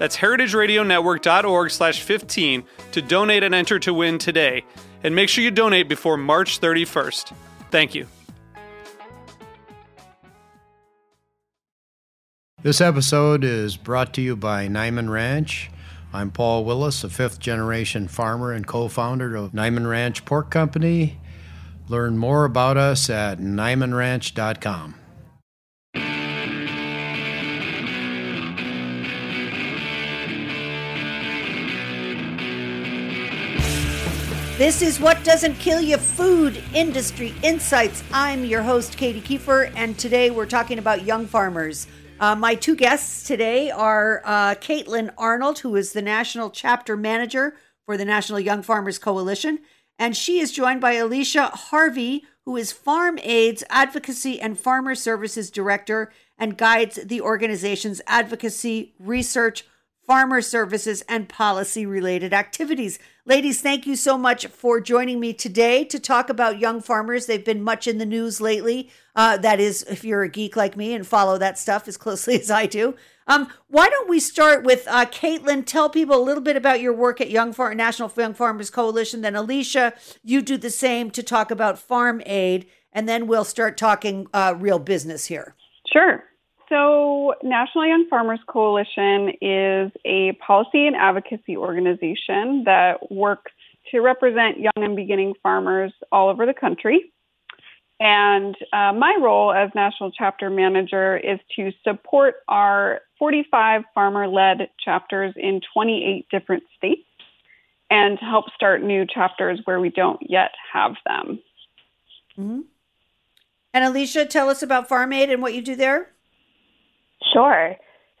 That's heritageradionetwork.org slash 15 to donate and enter to win today. And make sure you donate before March 31st. Thank you. This episode is brought to you by Niman Ranch. I'm Paul Willis, a fifth generation farmer and co founder of Niman Ranch Pork Company. Learn more about us at nimanranch.com. This is What Doesn't Kill You Food Industry Insights. I'm your host, Katy Keiffer, and today we're talking about young farmers. Uh, my two guests today are uh, Caitlin Arnold, who is the National Chapter Manager for the National Young Farmers Coalition, and she is joined by Alicia Harvie, who is Farm Aid's Advocacy and Farmer Services Director and guides the organization's advocacy, research, farmer services, and policy related activities. Ladies, thank you so much for joining me today to talk about young farmers. They've been much in the news lately. Uh, that is, if you're a geek like me and follow that stuff as closely as I do. Um, why don't we start with uh, Caitlin? Tell people a little bit about your work at Young Far- National Young Farmers Coalition. Then Alicia, you do the same to talk about farm aid, and then we'll start talking uh, real business here. Sure. So, National Young Farmers Coalition is a policy and advocacy organization that works to represent young and beginning farmers all over the country. And uh, my role as national chapter manager is to support our 45 farmer led chapters in 28 different states and to help start new chapters where we don't yet have them. Mm-hmm. And Alicia, tell us about Farm Aid and what you do there. Sure.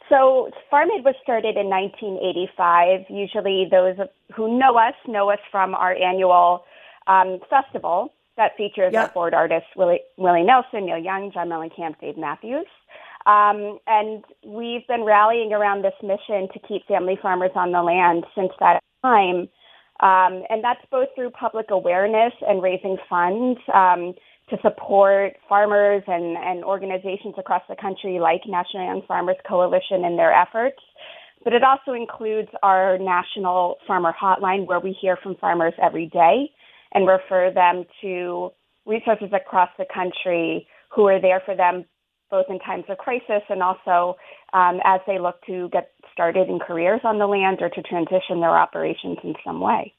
So Farm Aid was started in 1985. Usually, those who know us know us from our annual um, festival that features yep. our board artists Willie, Willie Nelson, Neil Young, John Mellencamp, Dave Matthews. Um, and we've been rallying around this mission to keep family farmers on the land since that time. Um, and that's both through public awareness and raising funds. Um, to support farmers and, and organizations across the country like National Young Farmers Coalition in their efforts. But it also includes our national farmer hotline where we hear from farmers every day and refer them to resources across the country who are there for them both in times of crisis and also um, as they look to get started in careers on the land or to transition their operations in some way.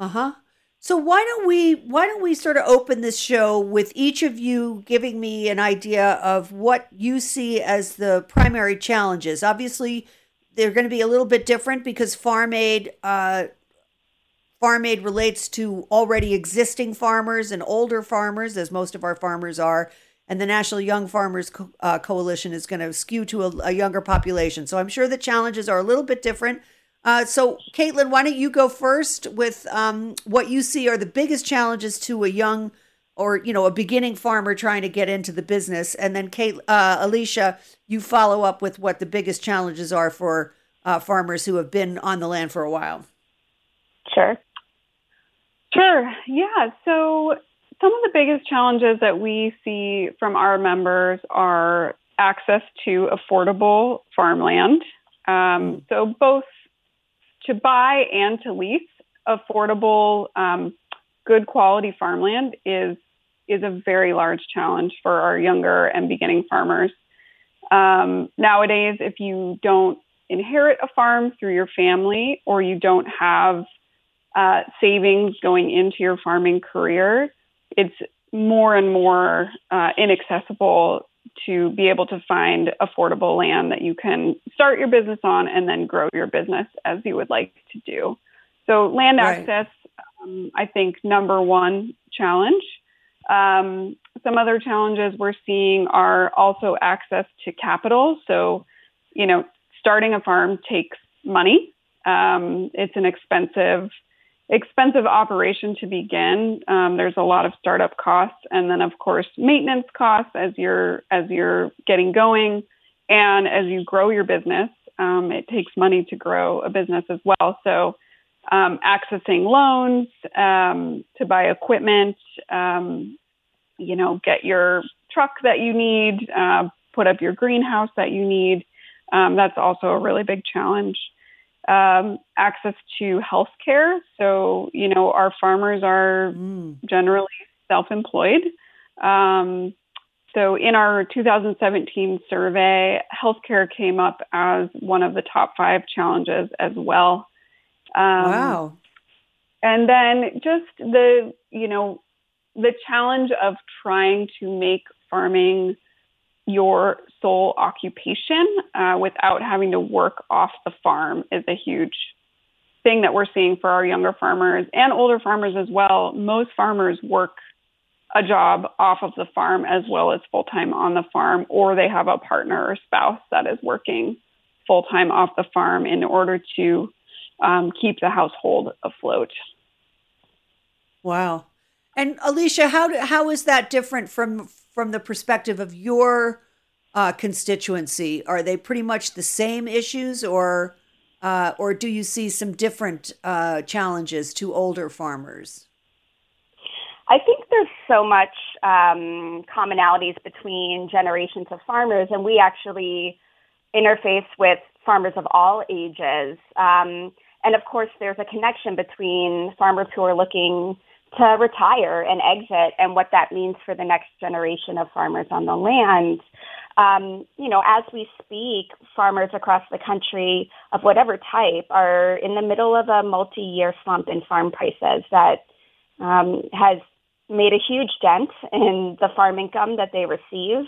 Uh huh. So why don't we why don't we sort of open this show with each of you giving me an idea of what you see as the primary challenges? Obviously, they're going to be a little bit different because farm aid uh, farm aid relates to already existing farmers and older farmers, as most of our farmers are. And the National Young Farmers Co- uh, Coalition is going to skew to a, a younger population. So I'm sure the challenges are a little bit different. Uh, so, Caitlin, why don't you go first with um, what you see are the biggest challenges to a young or you know a beginning farmer trying to get into the business, and then Kate, uh, Alicia, you follow up with what the biggest challenges are for uh, farmers who have been on the land for a while. Sure. Sure. Yeah. So, some of the biggest challenges that we see from our members are access to affordable farmland. Um, so, both to buy and to lease affordable, um, good quality farmland is is a very large challenge for our younger and beginning farmers. Um, nowadays, if you don't inherit a farm through your family or you don't have uh, savings going into your farming career, it's more and more uh, inaccessible to be able to find affordable land that you can start your business on and then grow your business as you would like to do. So, land right. access, um, I think, number one challenge. Um, some other challenges we're seeing are also access to capital. So, you know, starting a farm takes money. Um, it's an expensive expensive operation to begin. Um, there's a lot of startup costs, and then of course maintenance costs as you're as you're getting going, and as you grow your business. Um, it takes money to grow a business as well. So, um, accessing loans um, to buy equipment, um, you know, get your truck that you need, uh, put up your greenhouse that you need. Um, that's also a really big challenge um, access to health care. So, you know, our farmers are mm. generally self employed. Um, so, in our 2017 survey, healthcare came up as one of the top five challenges as well. Um, wow. And then just the, you know, the challenge of trying to make farming your sole occupation uh, without having to work off the farm is a huge thing that we're seeing for our younger farmers and older farmers as well. Most farmers work a job off of the farm as well as full time on the farm, or they have a partner or spouse that is working full time off the farm in order to um, keep the household afloat. Wow. And Alicia, how how is that different from from the perspective of your uh, constituency? Are they pretty much the same issues, or uh, or do you see some different uh, challenges to older farmers? I think there's so much um, commonalities between generations of farmers, and we actually interface with farmers of all ages. Um, and of course, there's a connection between farmers who are looking to retire and exit and what that means for the next generation of farmers on the land. Um, you know, as we speak, farmers across the country of whatever type are in the middle of a multi year slump in farm prices that um, has made a huge dent in the farm income that they receive.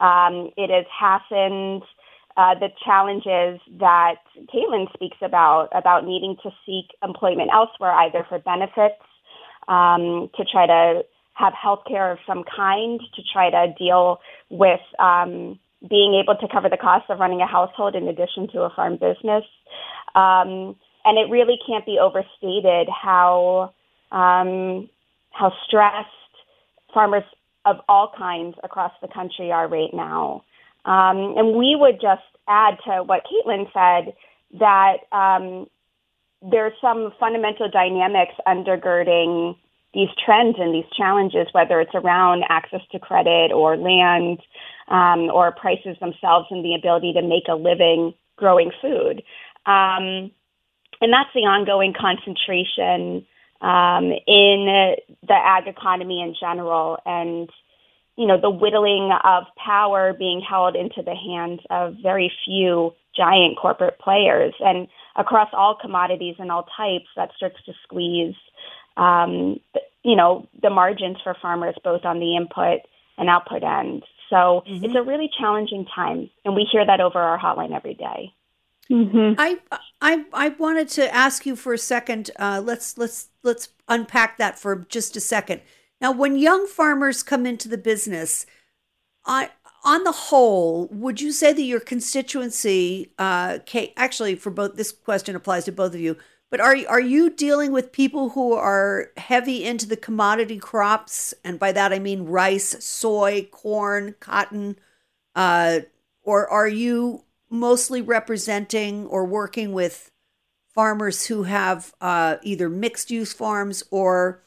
Um, it has hastened uh, the challenges that Caitlin speaks about, about needing to seek employment elsewhere, either for benefits um, to try to have health care of some kind to try to deal with um, being able to cover the cost of running a household in addition to a farm business. Um, and it really can't be overstated how um, how stressed farmers of all kinds across the country are right now. Um, and we would just add to what Caitlin said that um, there's some fundamental dynamics undergirding these trends and these challenges, whether it's around access to credit or land um, or prices themselves and the ability to make a living growing food. Um, and that's the ongoing concentration um, in the ag economy in general and you know the whittling of power being held into the hands of very few giant corporate players and across all commodities and all types that starts to squeeze um, you know the margins for farmers both on the input and output end so mm-hmm. it's a really challenging time and we hear that over our hotline every day. Mm-hmm. I I I wanted to ask you for a second. Uh, let's let's let's unpack that for just a second. Now, when young farmers come into the business, on on the whole, would you say that your constituency, uh, Kate, actually, for both this question applies to both of you, but are are you dealing with people who are heavy into the commodity crops, and by that I mean rice, soy, corn, cotton, uh, or are you mostly representing or working with farmers who have uh, either mixed use farms or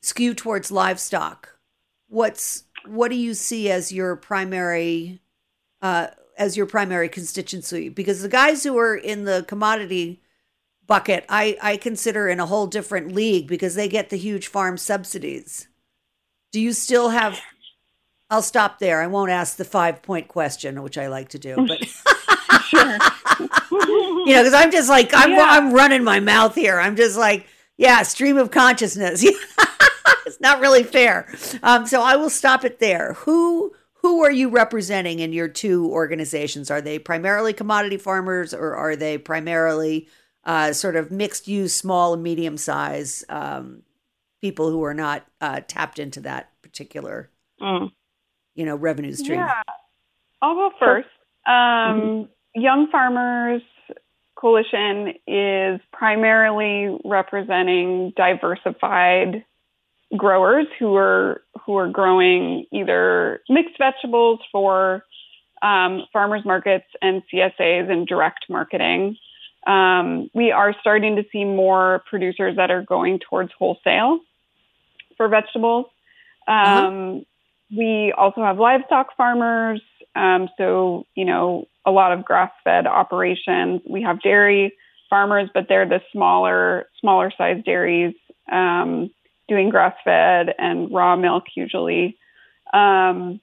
skew towards livestock. What's what do you see as your primary uh, as your primary constituency? Because the guys who are in the commodity bucket, I, I consider in a whole different league because they get the huge farm subsidies. Do you still have? I'll stop there. I won't ask the five point question, which I like to do, but sure. you know, because I'm just like I'm yeah. I'm running my mouth here. I'm just like, yeah, stream of consciousness. it's not really fair. Um, so I will stop it there. Who who are you representing in your two organizations? Are they primarily commodity farmers, or are they primarily uh, sort of mixed use, small and medium size um, people who are not uh, tapped into that particular, mm. you know, revenue stream? Yeah, I'll go first. Um, mm-hmm. Young Farmers Coalition is primarily representing diversified growers who are who are growing either mixed vegetables for um, farmers markets and CSAs and direct marketing. Um, we are starting to see more producers that are going towards wholesale for vegetables. Uh-huh. Um, uh-huh. We also have livestock farmers. Um, so, you know, a lot of grass fed operations. We have dairy farmers, but they're the smaller, smaller size dairies um, doing grass fed and raw milk usually. Um,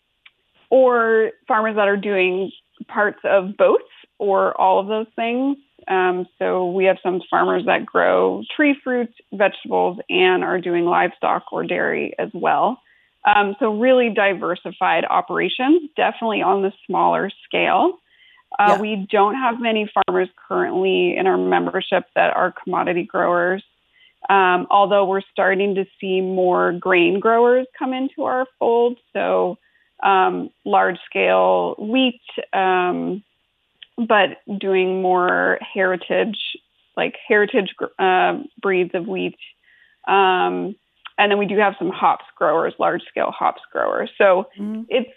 or farmers that are doing parts of both or all of those things. Um, so we have some farmers that grow tree fruits, vegetables, and are doing livestock or dairy as well. Um, so really diversified operations, definitely on the smaller scale. Uh, yeah. We don't have many farmers currently in our membership that are commodity growers, um, although we're starting to see more grain growers come into our fold. So um, large scale wheat, um, but doing more heritage, like heritage uh, breeds of wheat. Um, and then we do have some hops growers, large scale hops growers. So mm-hmm. it's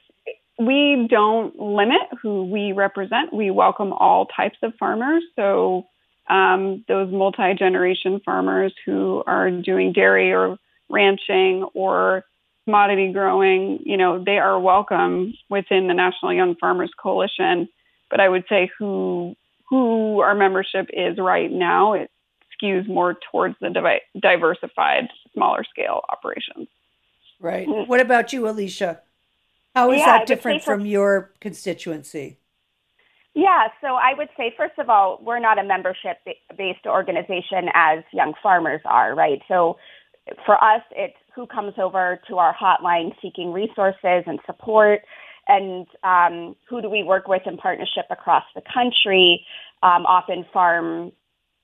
we don't limit who we represent. We welcome all types of farmers. So um, those multi generation farmers who are doing dairy or ranching or commodity growing, you know, they are welcome within the National Young Farmers Coalition. But I would say who who our membership is right now, it skews more towards the divi- diversified, smaller scale operations. Right. What about you, Alicia? How is yeah, that different from your constituency? Yeah, so I would say, first of all, we're not a membership based organization as young farmers are, right? So for us, it's who comes over to our hotline seeking resources and support, and um, who do we work with in partnership across the country, um, often farm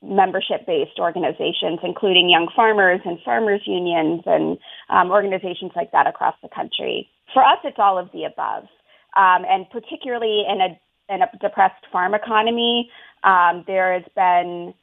membership based organizations, including young farmers and farmers unions and um, organizations like that across the country. For us, it's all of the above. Um, and particularly in a, in a depressed farm economy, um, there has been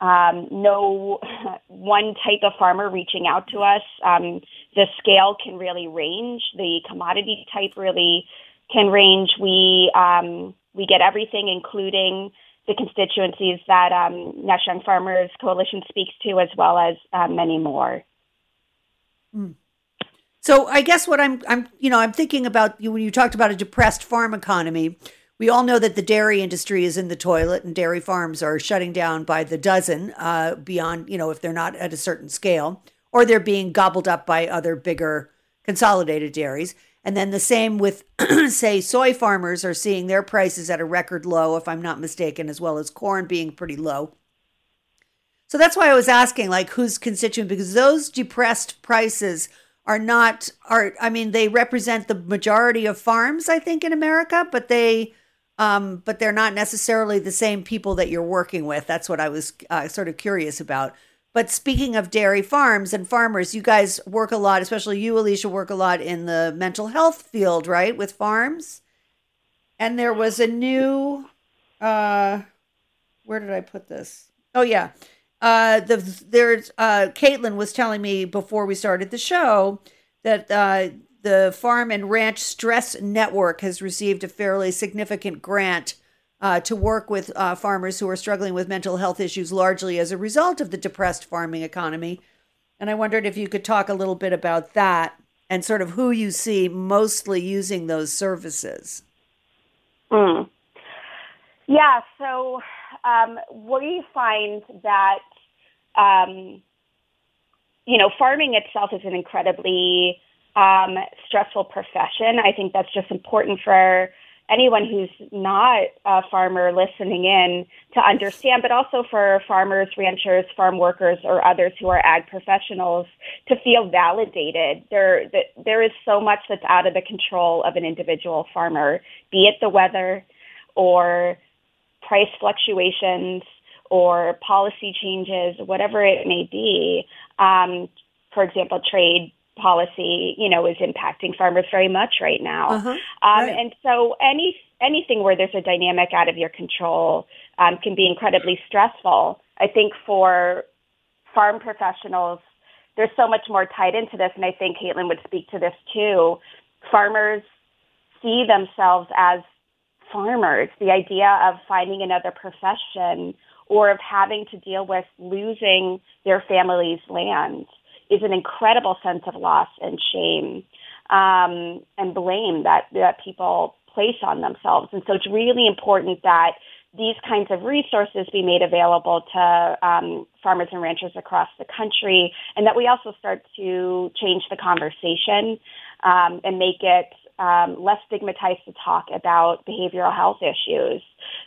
um, no one type of farmer reaching out to us. Um, the scale can really range. The commodity type really can range. We um, we get everything, including the constituencies that um, National Farmers Coalition speaks to, as well as uh, many more. Mm. So I guess what I'm I'm you know I'm thinking about you when you talked about a depressed farm economy. We all know that the dairy industry is in the toilet, and dairy farms are shutting down by the dozen. Uh, beyond you know if they're not at a certain scale, or they're being gobbled up by other bigger consolidated dairies. And then the same with, say, soy farmers are seeing their prices at a record low, if I'm not mistaken, as well as corn being pretty low. So that's why I was asking, like, who's constituent? Because those depressed prices are not are I mean they represent the majority of farms I think in America, but they um, but they're not necessarily the same people that you're working with. That's what I was uh, sort of curious about. But speaking of dairy farms and farmers, you guys work a lot, especially you, Alicia, work a lot in the mental health field, right, with farms. And there was a new, uh, where did I put this? Oh yeah, uh, the there's uh, Caitlin was telling me before we started the show that uh, the Farm and Ranch Stress Network has received a fairly significant grant uh, to work with uh, farmers who are struggling with mental health issues largely as a result of the depressed farming economy. And I wondered if you could talk a little bit about that and sort of who you see mostly using those services. Mm. Yeah, so um, we find that, um, you know, farming itself is an incredibly um, stressful profession. I think that's just important for anyone who's not a farmer listening in to understand, but also for farmers, ranchers, farm workers, or others who are ag professionals to feel validated. There, there is so much that's out of the control of an individual farmer, be it the weather or price fluctuations or policy changes, whatever it may be. Um, for example, trade policy, you know, is impacting farmers very much right now. Uh-huh. Um, right. And so any anything where there's a dynamic out of your control um, can be incredibly stressful. I think for farm professionals, there's so much more tied into this, and I think Caitlin would speak to this too. Farmers see themselves as farmers. The idea of finding another profession or of having to deal with losing their family's land is an incredible sense of loss and shame um, and blame that, that people place on themselves. And so it's really important that these kinds of resources be made available to um, farmers and ranchers across the country, and that we also start to change the conversation um, and make it um, less stigmatized to talk about behavioral health issues.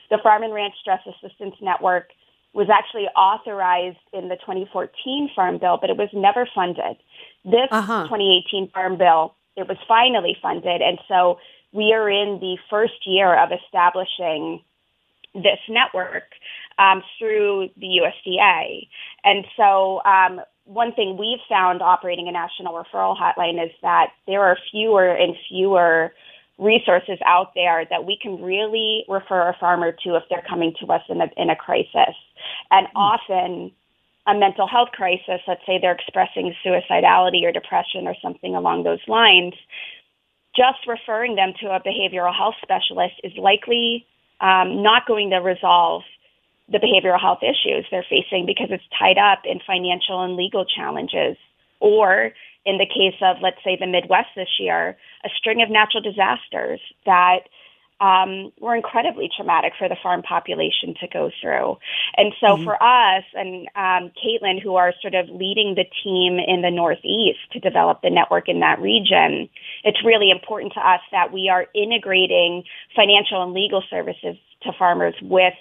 The Farm and Ranch Stress Assistance Network was actually authorized in the 2014 Farm Bill, but it was never funded. This uh-huh. 2018 Farm Bill, it was finally funded. And so we are in the first year of establishing this network um, through the USDA. And so um, one thing we've found operating a national referral hotline is that there are fewer and fewer resources out there that we can really refer a farmer to if they're coming to us in a, in a crisis. And mm. often, a mental health crisis, let's say they're expressing suicidality or depression or something along those lines, just referring them to a behavioral health specialist is likely um, not going to resolve the behavioral health issues they're facing because it's tied up in financial and legal challenges or in the case of, let's say, the Midwest this year, a string of natural disasters that um, were incredibly traumatic for the farm population to go through. And so mm-hmm. for us and um, Caitlin, who are sort of leading the team in the Northeast to develop the network in that region, it's really important to us that we are integrating financial and legal services to farmers with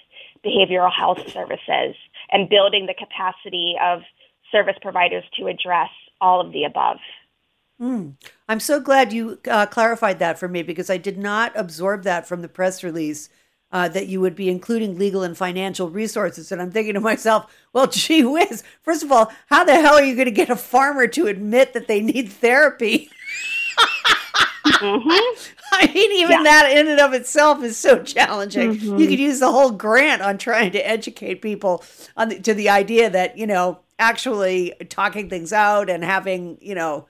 behavioral health services and building the capacity of service providers to address all of the above. Mm. I'm so glad you uh, clarified that for me because I did not absorb that from the press release uh, that you would be including legal and financial resources. And I'm thinking to myself, well, gee whiz, first of all, how the hell are you going to get a farmer to admit that they need therapy? mm-hmm. I mean, even yeah. that in and of itself is so challenging. Mm-hmm. You could use the whole grant on trying to educate people on the, to the idea that you know actually talking things out and having, you know,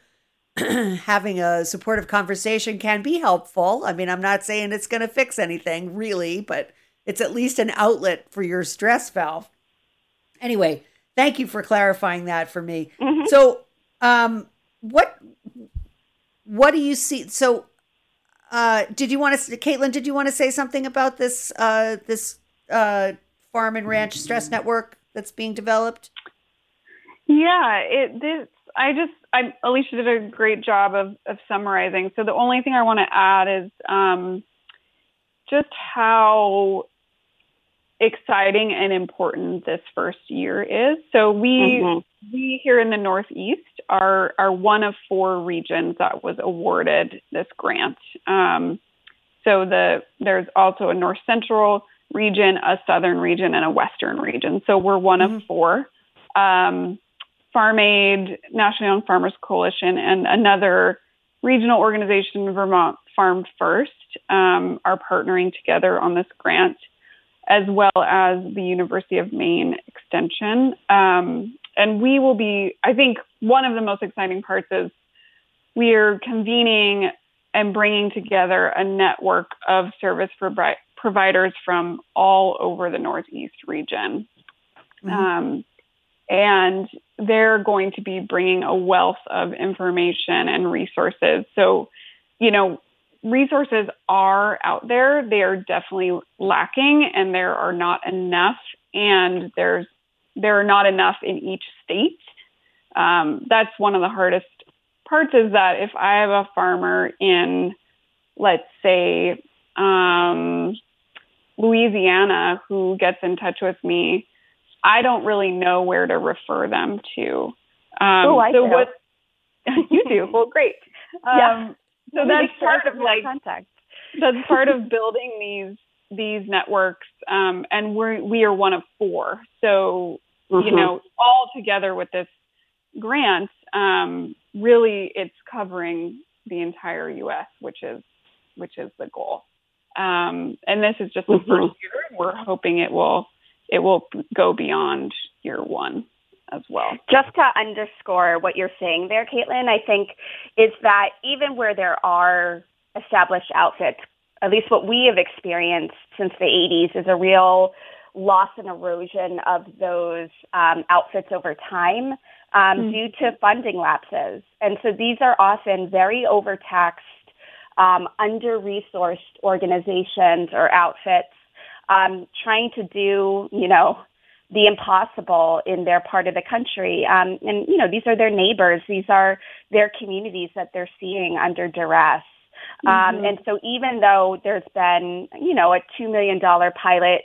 having a supportive conversation can be helpful. I mean, I'm not saying it's going to fix anything really, but it's at least an outlet for your stress valve. Anyway, thank you for clarifying that for me. Mm-hmm. So, um, what what do you see? So, uh, did you want to, Caitlin? Did you want to say something about this uh, this uh, farm and ranch stress network that's being developed? Yeah, it this I just I Alicia did a great job of of summarizing. So the only thing I want to add is um, just how exciting and important this first year is. So we mm-hmm. we here in the Northeast are are one of four regions that was awarded this grant. Um, so the there's also a North Central region, a Southern region, and a Western region. So we're one mm-hmm. of four. Um, Farm Aid, National Young Farmers Coalition, and another regional organization, Vermont Farm First, um, are partnering together on this grant, as well as the University of Maine Extension. Um, and we will be, I think, one of the most exciting parts is we are convening and bringing together a network of service provi- providers from all over the Northeast region. Mm-hmm. Um, and they're going to be bringing a wealth of information and resources. So, you know, resources are out there. They are definitely lacking, and there are not enough. And there's there are not enough in each state. Um, that's one of the hardest parts. Is that if I have a farmer in, let's say, um, Louisiana who gets in touch with me, I don't really know where to refer them to. Um, oh, I so do. what you do? Well, great. yeah. Um, so that's part of like contact. that's part of building these these networks, um, and we're we are one of four. So mm-hmm. you know, all together with this grant, um, really, it's covering the entire U.S., which is which is the goal. Um, and this is just the mm-hmm. first year. We're hoping it will it will go beyond year one as well. Just to underscore what you're saying there, Caitlin, I think is that even where there are established outfits, at least what we have experienced since the 80s, is a real loss and erosion of those um, outfits over time um, mm-hmm. due to funding lapses. And so these are often very overtaxed, um, under resourced organizations or outfits um, trying to do, you know, the impossible in their part of the country. Um, and, you know, these are their neighbors, these are their communities that they're seeing under duress. Um, mm-hmm. Um, and so even though there's been, you know, a $2 million pilot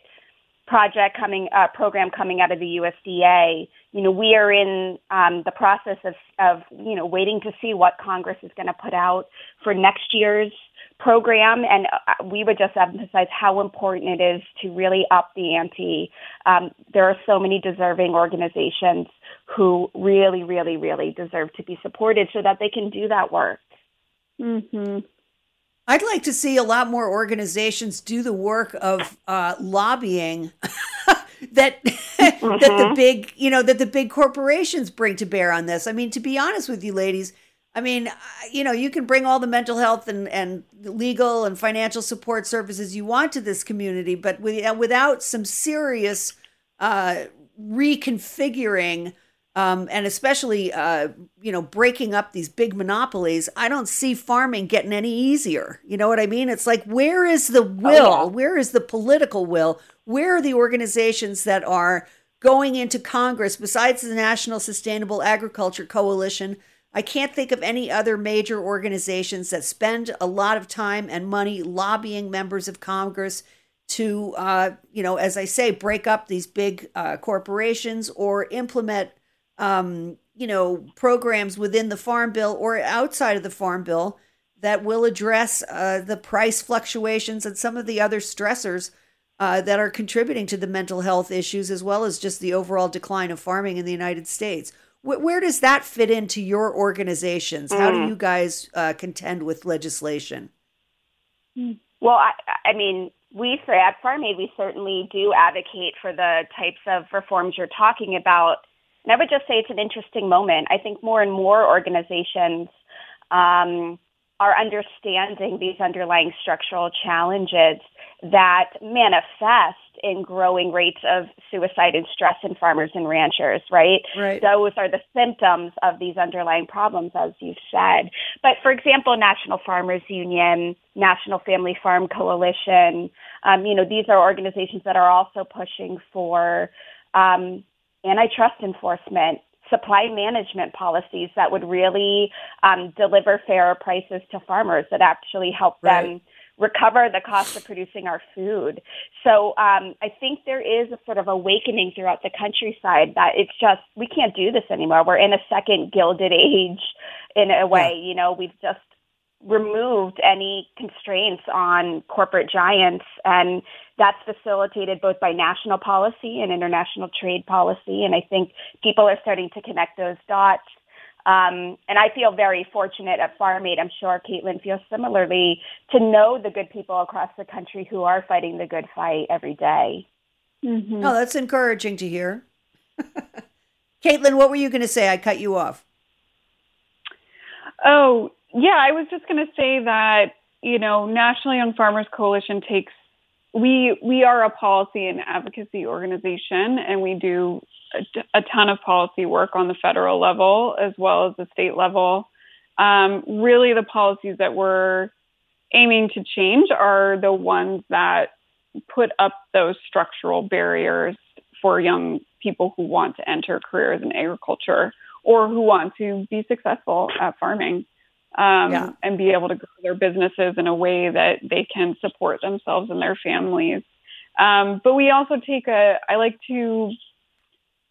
project coming, uh, program coming out of the USDA, you know, we are in um, the process of, of, you know, waiting to see what Congress is going to put out for next year's program, and uh, we would just emphasize how important it is to really up the ante. Um, there are so many deserving organizations who really, really, really deserve to be supported so that they can do that work. Mm-hmm. I'd like to see a lot more organizations do the work of uh, lobbying that mm-hmm. that the mm-hmm. big you know that the big corporations bring to bear on this. I mean, to be honest with you, ladies, I mean, you know, you can bring all the mental health and, and legal and financial support services you want to this community, but without some serious uh, reconfiguring um, and especially, uh, you know, breaking up these big monopolies, I don't see farming getting any easier. You know what I mean? It's like, where is the will? Oh, yeah. Where is the political will? Where are the organizations that are going into Congress besides the National Sustainable Agriculture Coalition? I can't think of any other major organizations that spend a lot of time and money lobbying members of Congress to, uh, you know, as I say, break up these big uh, corporations or implement, um, you know, programs within the Farm Bill or outside of the Farm Bill that will address uh, the price fluctuations and some of the other stressors uh, that are contributing to the mental health issues as well as just the overall decline of farming in the United States where does that fit into your organizations? How do mm. you guys uh, contend with legislation? Well, I, I mean, we at Farm Aid, we certainly do advocate for the types of reforms you're talking about. And I would just say it's an interesting moment. I think more and more organizations um, are understanding these underlying structural challenges that manifest in growing rates of suicide and stress in farmers and ranchers, right? Right. Those are the symptoms of these underlying problems, as you've said. But for example, National Farmers Union, National Family Farm Coalition, um, you know, these are organizations that are also pushing for um, antitrust enforcement supply management policies that would really um, deliver fairer prices to farmers that actually help right. them recover the cost of producing our food. So um, I think there is a sort of awakening throughout the countryside that it's just we can't do this anymore. We're in a second gilded age in a way. Yeah. You know, we've just removed any constraints on corporate giants and that's facilitated both by national policy and international trade policy and i think people are starting to connect those dots um, and I feel very fortunate at Farm Aid. I'm sure Caitlin feels similarly to know the good people across the country who are fighting the good fight every day. Mm-hmm. Oh, that's encouraging to hear. Caitlin, what were you going to say? I cut you off. Oh, yeah, I was just going to say that, you know, National Young Farmers Coalition takes we we are a policy and advocacy organization and we do a, ton of policy work on the federal level as well as the state level. Um, really, the policies that we're aiming to change are the ones that put up those structural barriers for young people who want to enter careers in agriculture or who want to be successful at farming. Um, Yeah. and be able to grow their businesses in a way that they can support themselves and their families. Um, but we also take a, I like to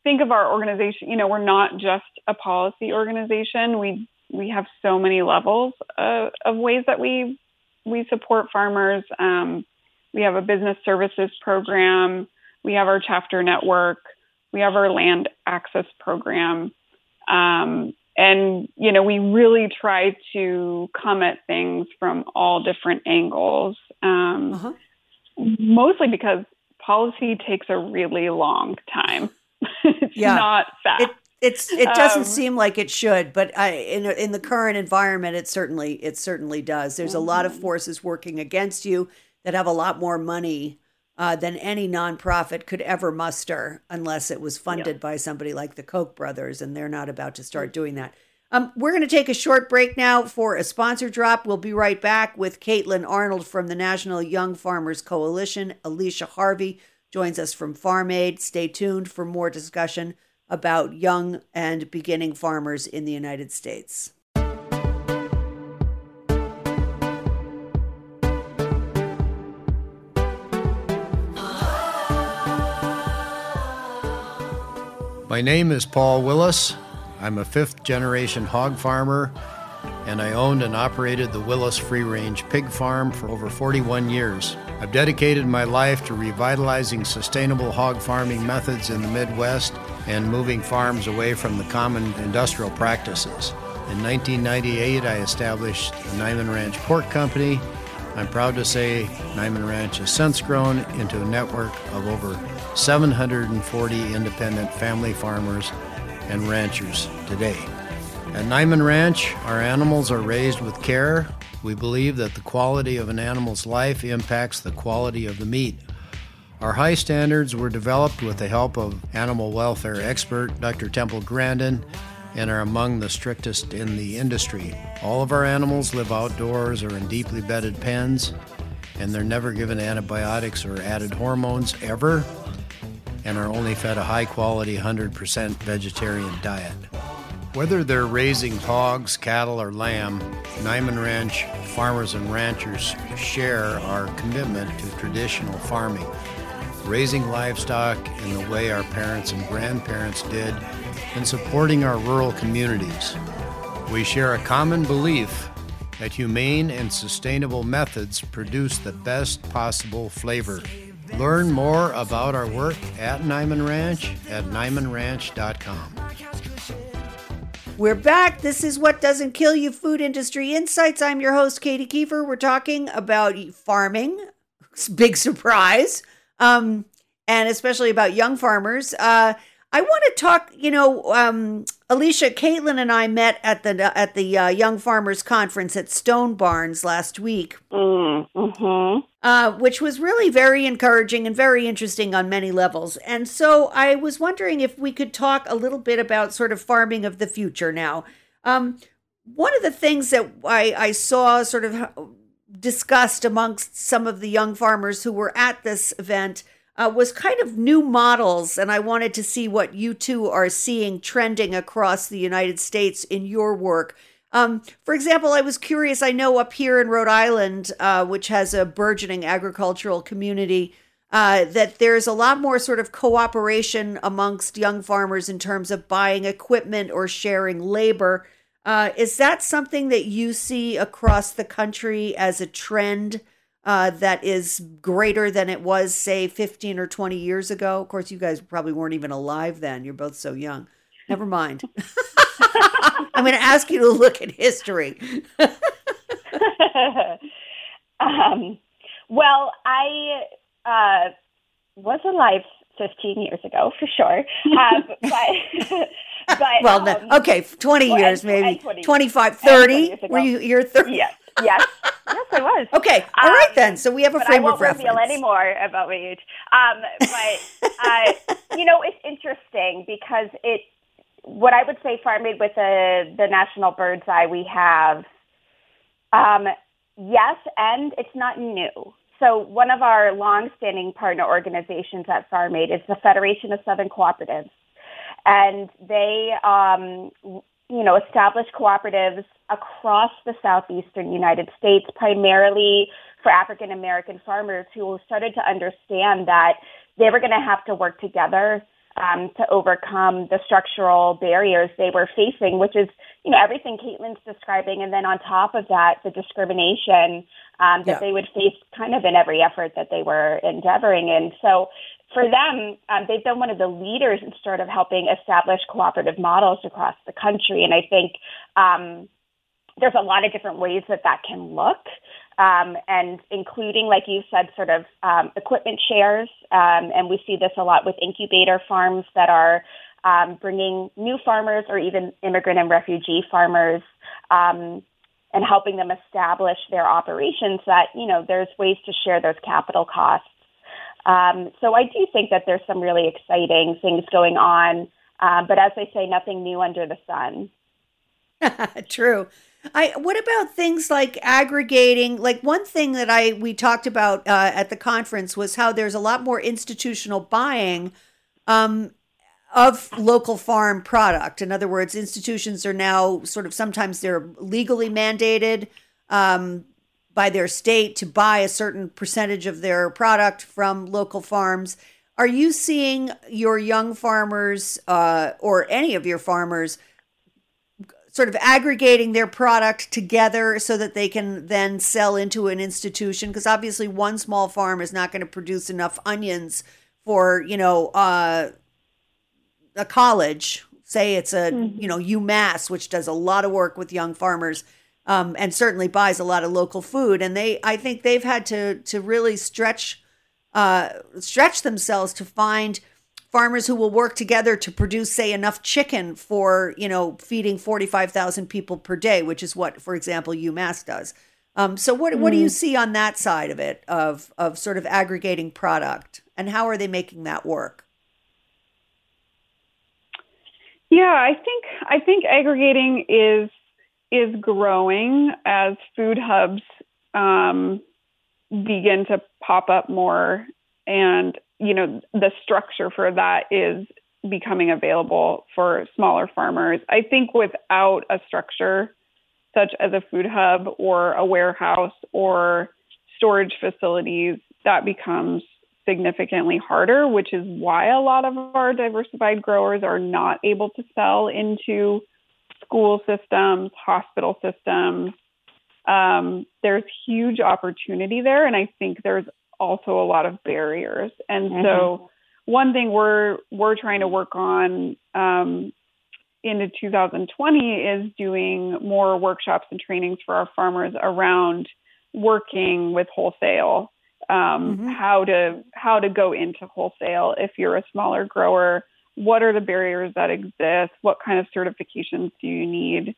think of our organization, you know, we're not just a policy organization. We, we have so many levels of, of ways that we, we support farmers. Um, we have a business services program. We have our chapter network. We have our land access program. Um, and, you know, we really try to come at things from all different angles. Um, Uh-huh. mostly because policy takes a really long time. it's Yeah. not fast. It it's it doesn't Um, seem like it should, but I in in the current environment, it certainly it certainly does. There's a lot Mm-hmm. of forces working against you that have a lot more money uh, than any nonprofit could ever muster, unless it was funded by somebody like the Koch brothers, and they're not about to start doing that. Um, we're going to take a short break now for a sponsor drop. We'll be right back with Caitlin Arnold from the National Young Farmers Coalition. Alicia Harvie joins us from Farm Aid. Stay tuned for more discussion about young and beginning farmers in the United States. My name is Paul Willis. I'm a fifth generation hog farmer, and I owned and operated the Willis Free Range Pig Farm for over 41 years. I've dedicated my life to revitalizing sustainable hog farming methods in the Midwest and moving farms away from the common industrial practices. In 1998, I established the Niman Ranch Pork Company. I'm proud to say Niman Ranch has since grown into a network of over 740 independent family farmers and ranchers today. At Niman Ranch, our animals are raised with care. We believe that the quality of an animal's life impacts the quality of the meat. Our high standards were developed with the help of animal welfare expert Dr. Temple Grandin and are among the strictest in the industry. All of our animals live outdoors or in deeply bedded pens, and they're never given antibiotics or added hormones ever, and are only fed a high quality 100% vegetarian diet. Whether they're raising hogs, cattle, or lamb, Niman Ranch farmers and ranchers share our commitment to traditional farming, raising livestock in the way our parents and grandparents did, and supporting our rural communities. We share a common belief that humane and sustainable methods produce the best possible flavor. Learn more about our work at Niman Ranch at nimanranch.com. We're back. This is What Doesn't Kill You Food Industry Insights. I'm your host, Katy Keiffer. We're talking about farming. Big surprise. Um, and especially about young farmers. Uh, I want to talk, you know, um, Alicia, Caitlin, and I met at the at the uh, Young Farmers Conference at Stone Barns last week. Mm-hmm. uh, which was really very encouraging and very interesting on many levels. And so I was wondering if we could talk a little bit about sort of farming of the future now. Um, one of the things that I, I saw sort of discussed amongst some of the young farmers who were at this event uh, was kind of new models. And I wanted to see what you two are seeing trending across the United States in your work. Um, for example, I was curious. I know up here in Rhode Island, uh, which has a burgeoning agricultural community, uh, that there's a lot more sort of cooperation amongst young farmers in terms of buying equipment or sharing labor. Uh, is that something that you see across the country as a trend uh, that is greater than it was, say, 15 or 20 years ago? Of course, you guys probably weren't even alive then. You're both so young. Never mind. I'm going to ask you to look at history. um, well, I uh, was alive 15 years ago for sure, um, but but Well, um, no, okay, 20 well, years, and- maybe and 20 25, and 20 30. Were you, you're 30? yes, yes, yes, I was. Okay, all right Um, then. So we have a but I won't of reference. reveal anymore about my age. Um, but uh, you know, it's interesting because it. What I would say, Farm Aid with the the National Bird's Eye we have, um, yes, and it's not new. So one of our long-standing partner organizations at Farm Aid is the Federation of Southern Cooperatives, and they, um, you know, established cooperatives across the southeastern United States, primarily for African American farmers who started to understand that they were going to have to work together um, to overcome the structural barriers they were facing, which is, you know, everything Caitlin's describing. And then on top of that, the discrimination um, that yeah. they would face kind of in every effort that they were endeavoring in. So for them, um, they've been one of the leaders in sort of helping establish cooperative models across the country. And I think um, there's a lot of different ways that that can look. Um, and including, like you said, sort of um, equipment shares. Um, and we see this a lot with incubator farms that are um, bringing new farmers or even immigrant and refugee farmers and helping them establish their operations that, you know, there's ways to share those capital costs. Um, so I do think that there's some really exciting things going on. Uh, but as they say, nothing new under the sun. True. I what about things like aggregating? Like one thing that I we talked about uh, at the conference was how there's a lot more institutional buying um, of local farm product. In other words, institutions are now sort of sometimes they're legally mandated um, by their state to buy a certain percentage of their product from local farms. Are you seeing your young farmers uh, or any of your farmers? sort of aggregating their product together so that they can then sell into an institution because obviously one small farm is not going to produce enough onions for you know uh, a college say it's a mm-hmm. you know umass which does a lot of work with young farmers um, and certainly buys a lot of local food and they i think they've had to to really stretch uh, stretch themselves to find farmers who will work together to produce say enough chicken for you know feeding 45,000 people per day which is what for example UMass does um, so what mm. what do you mm. see on that side of it of of sort of aggregating product and how are they making that work yeah i think i think aggregating is is growing as food hubs um, begin to pop up more and you know, the structure for that is becoming available for smaller farmers. I think without a structure such as a food hub or a warehouse or storage facilities, that becomes significantly harder, which is why a lot of our diversified growers are not able to sell into school systems, hospital systems. Um, there's huge opportunity there, and I think there's also a lot of barriers. And mm-hmm. so one thing we're we're trying to work on um, into 2020 is doing more workshops and trainings for our farmers around working with wholesale, um, mm-hmm. how to how to go into wholesale if you're a smaller grower. What are the barriers that exist? What kind of certifications do you need?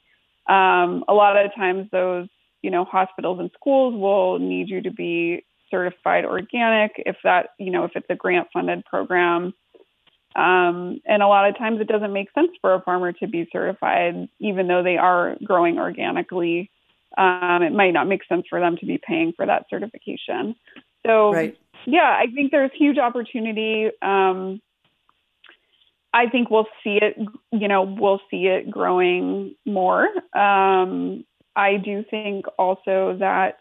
Um, a lot of times, those you know hospitals and schools will need you to be certified organic if that you know if it's a grant funded program um, and a lot of times it doesn't make sense for a farmer to be certified even though they are growing organically um, it might not make sense for them to be paying for that certification so right. yeah i think there's huge opportunity um, i think we'll see it you know we'll see it growing more um, i do think also that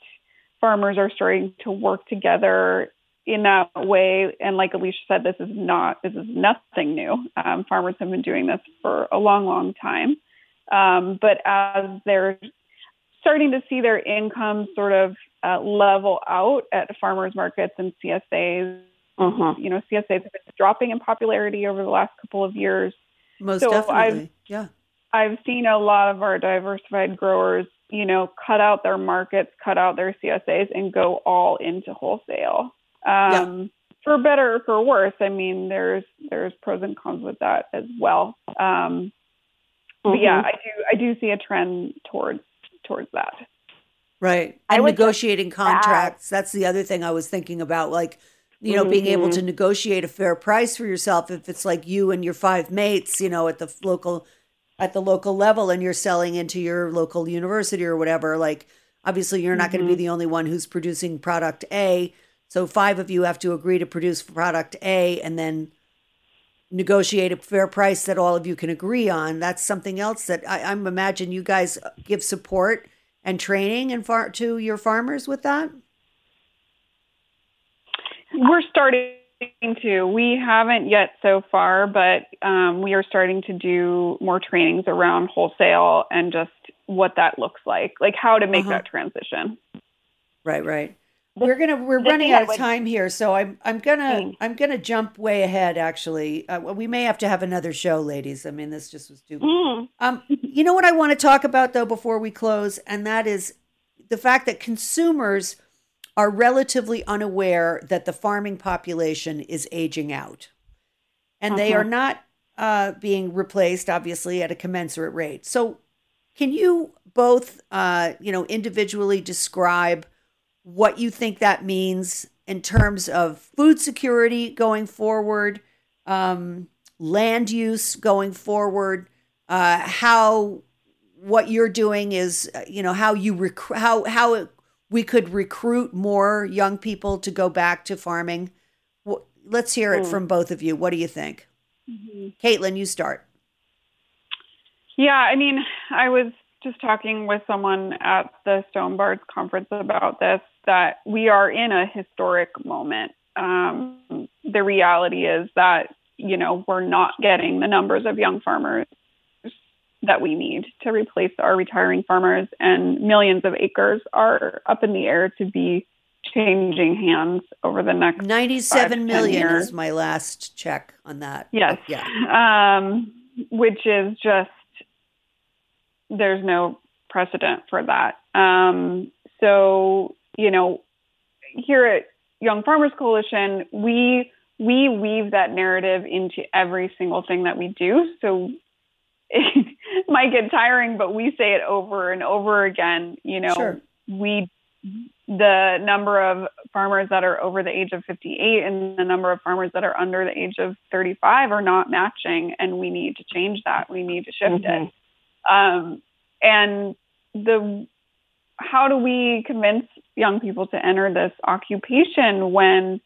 farmers are starting to work together in that way. And like Alicia said, this is not this is nothing new. Um, farmers have been doing this for a long, long time. Um, but as they're starting to see their income sort of uh, level out at farmers markets and CSAs, uh-huh. you know, CSAs have been dropping in popularity over the last couple of years. Most so definitely, I've, yeah. I've seen a lot of our diversified growers you know, cut out their markets, cut out their CSAs, and go all into wholesale. Um, yeah. For better or for worse, I mean, there's there's pros and cons with that as well. Um, mm-hmm. But yeah. I do I do see a trend towards towards that. Right, and negotiating contracts. That's the other thing I was thinking about, like you know, mm-hmm. being able to mm-hmm. negotiate a fair price for yourself if it's like you and your five mates, you know, at the local at the local level and you're selling into your local university or whatever, like obviously you're not mm-hmm. going to be the only one who's producing product A. So five of you have to agree to produce product A and then negotiate a fair price that all of you can agree on. That's something else that I, I'm imagine you guys give support and training and far to your farmers with that. We're starting to. We haven't yet so far, but um, we are starting to do more trainings around wholesale and just what that looks like, like how to make uh-huh. that transition. Right, right. We're gonna we're running out of time here, so I'm I'm gonna. I'm gonna jump way ahead. Actually, uh, we may have to have another show, ladies. I mean, this just was too. Mm. Um, you know what I want to talk about though before we close, and that is the fact that consumers are relatively unaware that the farming population is aging out, and uh-huh. they are not uh, being replaced, obviously, at a commensurate rate. So, can you both, uh, you know, individually describe? what you think that means in terms of food security going forward, um, land use going forward, uh, how what you're doing is, uh, you know, how you rec- how how it, we could recruit more young people to go back to farming. Let's hear it mm. from both of you. What do you think? Mm-hmm. Caitlin, you start. Yeah, I mean, I was just talking with someone at the Stone Barns conference about this that we are in a historic moment. Um, the reality is that you know we're not getting the numbers of young farmers that we need to replace our retiring farmers, and millions of acres are up in the air to be changing hands over the next 97 million is my last check on that. Yes. Yeah. Um, which is just there's no precedent for that. Um, so you know, here at Young Farmers Coalition, we we weave that narrative into every single thing that we do. So it might get tiring, but we say it over and over again. You know, sure. we the number of farmers that are over the age of 58 and the number of farmers that are under the age of 35 are not matching, and we need to change that. We need to shift mm-hmm. it. Um, and the how do we convince young people to enter this occupation when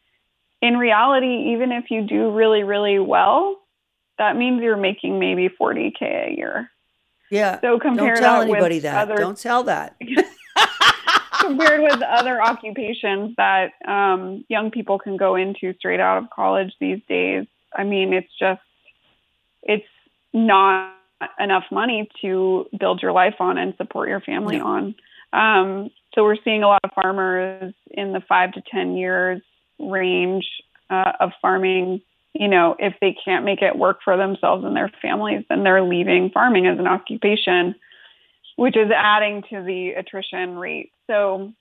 in reality even if you do really really well that means you're making maybe 40k a year yeah so compare don't tell anybody with that other, don't tell that compared with other occupations that um, young people can go into straight out of college these days i mean it's just it's not enough money to build your life on and support your family no. on um, so we're seeing a lot of farmers in the five to 10 years range uh, of farming. You know, if they can't make it work for themselves and their families, then they're leaving farming as an occupation, which is adding to the attrition rate. So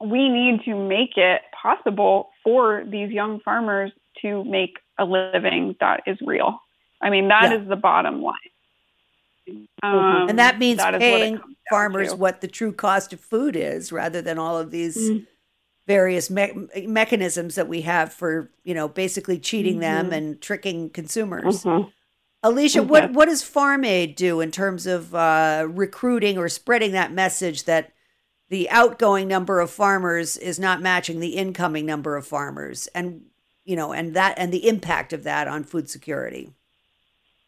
we need to make it possible for these young farmers to make a living that is real. I mean, that yeah. is the bottom line. Um, and that means that paying what farmers what the true cost of food is rather than all of these mm. Various me- mechanisms that we have for, you know, basically cheating mm-hmm. them and tricking consumers. Mm-hmm. Alicia, what, mm-hmm. what does Farm Aid do in terms of uh, recruiting or spreading that message that the outgoing number of farmers is not matching the incoming number of farmers and, you know, and that and the impact of that on food security?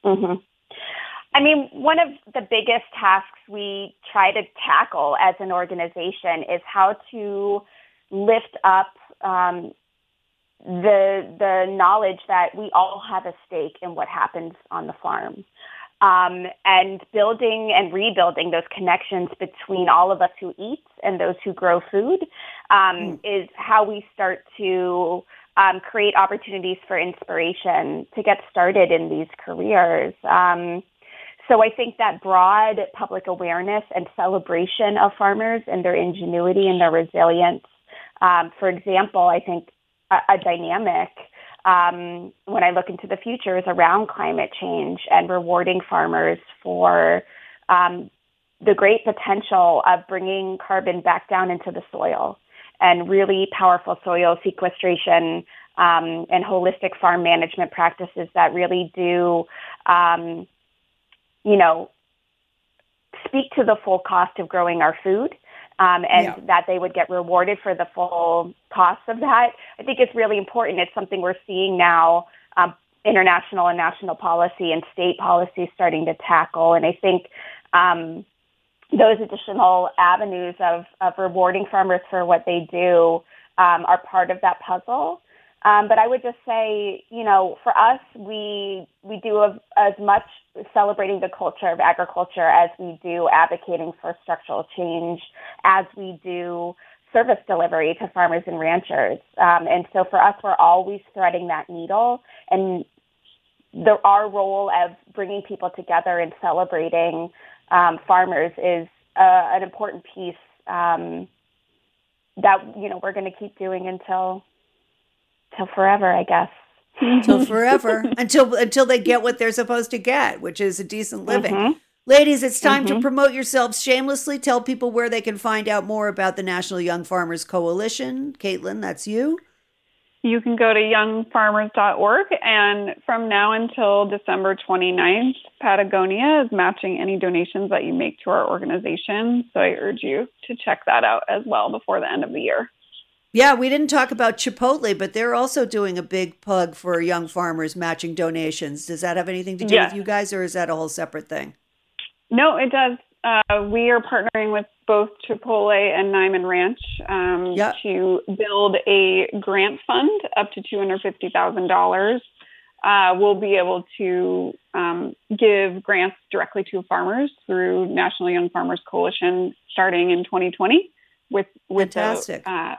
Mm-hmm. I mean, one of the biggest tasks we try to tackle as an organization is how to lift up um, the the knowledge that we all have a stake in what happens on the farm. Um, and building and rebuilding those connections between all of us who eat and those who grow food um, mm. is how we start to um, create opportunities for inspiration to get started in these careers. Um, so I think that broad public awareness and celebration of farmers and their ingenuity and their resilience. Um, for example, I think a, a dynamic um, when I look into the future is around climate change and rewarding farmers for um, the great potential of bringing carbon back down into the soil and really powerful soil sequestration um, and holistic farm management practices that really do um, you know, speak to the full cost of growing our food um, and yeah. that they would get rewarded for the full cost of that. I think it's really important. It's something we're seeing now um, international and national policy and state policy starting to tackle. And I think um, those additional avenues of, of rewarding farmers for what they do um, are part of that puzzle. Um, but I would just say, you know, for us, we we do as much celebrating the culture of agriculture as we do advocating for structural change, as we do service delivery to farmers and ranchers. Um, and so for us, we're always threading that needle. And the, our role of bringing people together and celebrating um, farmers is uh, an important piece um, that you know we're going to keep doing until till forever, I guess. Until forever, until until they get what they're supposed to get, which is a decent living. Mm-hmm. Ladies, it's time mm-hmm. to promote yourselves shamelessly. Tell people where they can find out more about the National Young Farmers Coalition. Caitlin, that's you. You can go to youngfarmers.org, and from now until December 29th, Patagonia is matching any donations that you make to our organization. So I urge you to check that out as well before the end of the year. Yeah, we didn't talk about Chipotle, but they're also doing a big plug for young farmers matching donations. Does that have anything to do yes. with you guys, or is that a whole separate thing? No, it does. Uh, we are partnering with both Chipotle and Niman Ranch um, to build a grant fund up to $250,000. Uh, we'll be able to um, give grants directly to farmers through National Young Farmers Coalition starting in 2020 with, with Fantastic. The, uh,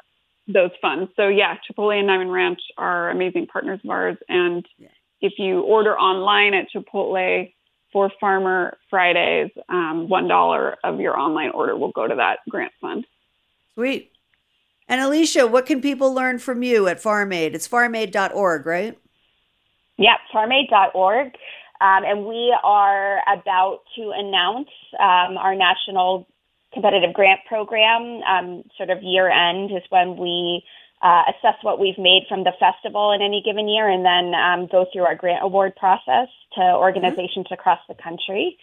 those funds. So, yeah, Chipotle and Niman Ranch are amazing partners of ours. And yeah. if you order online at Chipotle, for Farmer Fridays, um, $1 of your online order will go to that grant fund. Sweet. And Alicia, what can people learn from you at FarmAid? It's farmaid.org, right? Yep, farmaid.org. Um, and we are about to announce um, our national competitive grant program. Um, sort of year end is when we uh, assess what we've made from the festival in any given year, and then um, go through our grant award process to organizations mm-hmm. across the country.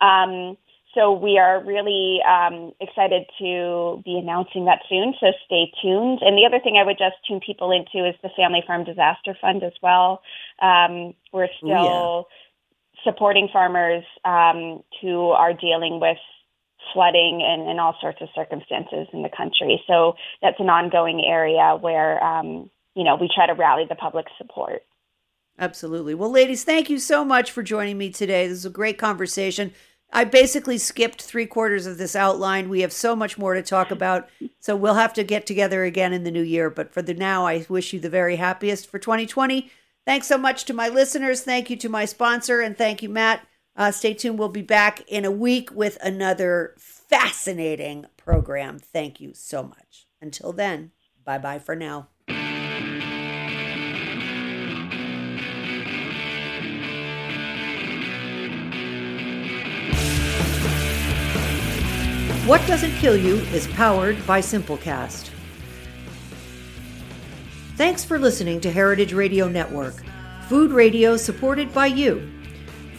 Um, so we are really um, excited to be announcing that soon. So stay tuned. And the other thing I would just tune people into is the Family Farm Disaster Fund as well. Um, we're still yeah. supporting farmers um, who are dealing with flooding and, and all sorts of circumstances in the country. So that's an ongoing area where, um, you know, we try to rally the public support. Absolutely. Well, ladies, thank you so much for joining me today. This is a great conversation. I basically skipped three quarters of this outline. We have so much more to talk about. So we'll have to get together again in the new year. But for the now, I wish you the very happiest for 2020. Thanks so much to my listeners. Thank you to my sponsor. And thank you, Matt. Uh, stay tuned. We'll be back in a week with another fascinating program. Thank you so much. Until then, bye bye for now. What Doesn't Kill You is powered by Simplecast. Thanks for listening to Heritage Radio Network, food radio supported by you.